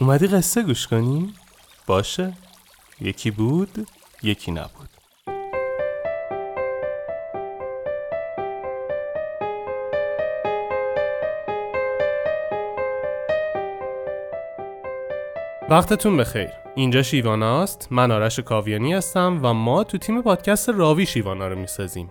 اومدی قصه گوش کنی؟ باشه. یکی بود یکی نبود. وقتتون بخیر. اینجا شیواناست من آرش کاویانی هستم و ما تو تیم پادکست راوی شیوانا رو می‌سازیم.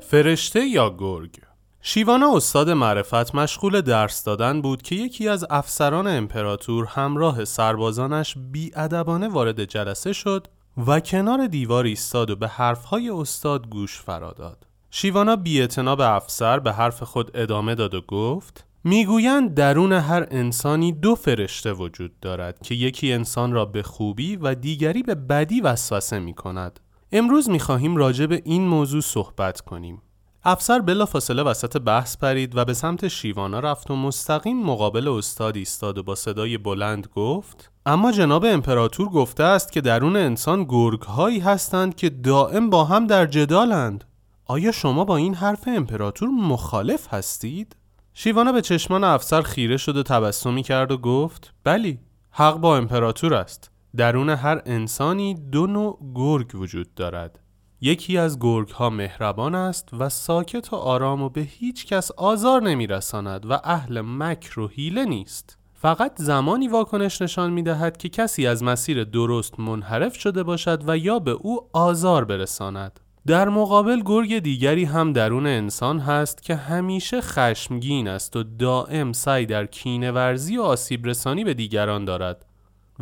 فرشته یا گرگ شیوانا استاد معرفت مشغول درس دادن بود که یکی از افسران امپراتور همراه سربازانش بیادبانه وارد جلسه شد و کنار دیوار ایستاد و به حرفهای استاد گوش فراداد. شیوانا بی به افسر به حرف خود ادامه داد و گفت می‌گویند درون هر انسانی دو فرشته وجود دارد که یکی انسان را به خوبی و دیگری به بدی وسوسه می کند. امروز می خواهیم راجع به این موضوع صحبت کنیم. افسر بلا فاصله وسط بحث پرید و به سمت شیوانا رفت و مستقیم مقابل استاد ایستاد و با صدای بلند گفت اما جناب امپراتور گفته است که درون انسان گرگ هایی هستند که دائم با هم در جدالند آیا شما با این حرف امپراتور مخالف هستید؟ شیوانا به چشمان افسر خیره شد و تبسمی کرد و گفت بلی حق با امپراتور است. درون هر انسانی دو نوع گرگ وجود دارد. یکی از گرگ ها مهربان است و ساکت و آرام و به هیچ کس آزار نمی رساند و اهل مکر و حیله نیست. فقط زمانی واکنش نشان می دهد که کسی از مسیر درست منحرف شده باشد و یا به او آزار برساند. در مقابل گرگ دیگری هم درون انسان هست که همیشه خشمگین است و دائم سعی در کینه ورزی و آسیب رسانی به دیگران دارد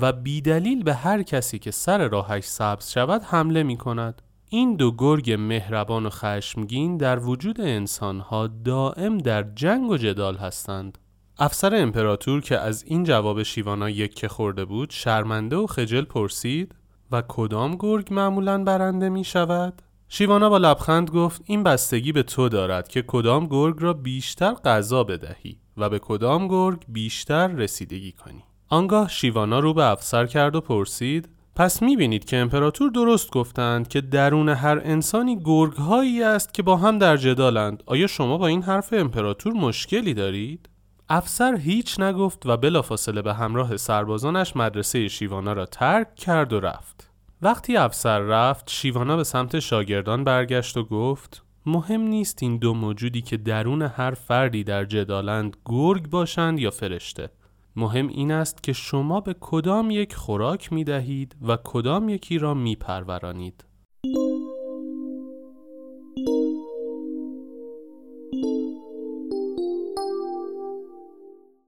و بیدلیل به هر کسی که سر راهش سبز شود حمله می کند. این دو گرگ مهربان و خشمگین در وجود انسانها دائم در جنگ و جدال هستند. افسر امپراتور که از این جواب شیوانا یک خورده بود شرمنده و خجل پرسید و کدام گرگ معمولا برنده می شود؟ شیوانا با لبخند گفت این بستگی به تو دارد که کدام گرگ را بیشتر غذا بدهی و به کدام گرگ بیشتر رسیدگی کنی. آنگاه شیوانا رو به افسر کرد و پرسید پس می‌بینید که امپراتور درست گفتند که درون هر انسانی گرگ هایی است که با هم در جدالند آیا شما با این حرف امپراتور مشکلی دارید؟ افسر هیچ نگفت و بلافاصله به همراه سربازانش مدرسه شیوانا را ترک کرد و رفت وقتی افسر رفت شیوانا به سمت شاگردان برگشت و گفت مهم نیست این دو موجودی که درون هر فردی در جدالند گرگ باشند یا فرشته مهم این است که شما به کدام یک خوراک می دهید و کدام یکی را می پرورانید.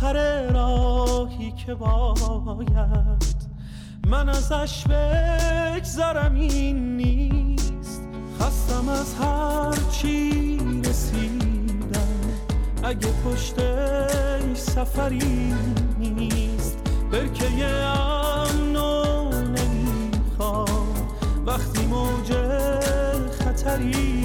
آخر راهی که باید من ازش بگذرم این نیست. خستم از هر چی رسیدم. اگه پشتش سفری نیست برکه امنو نمی‌خوام. وقتی موج خطری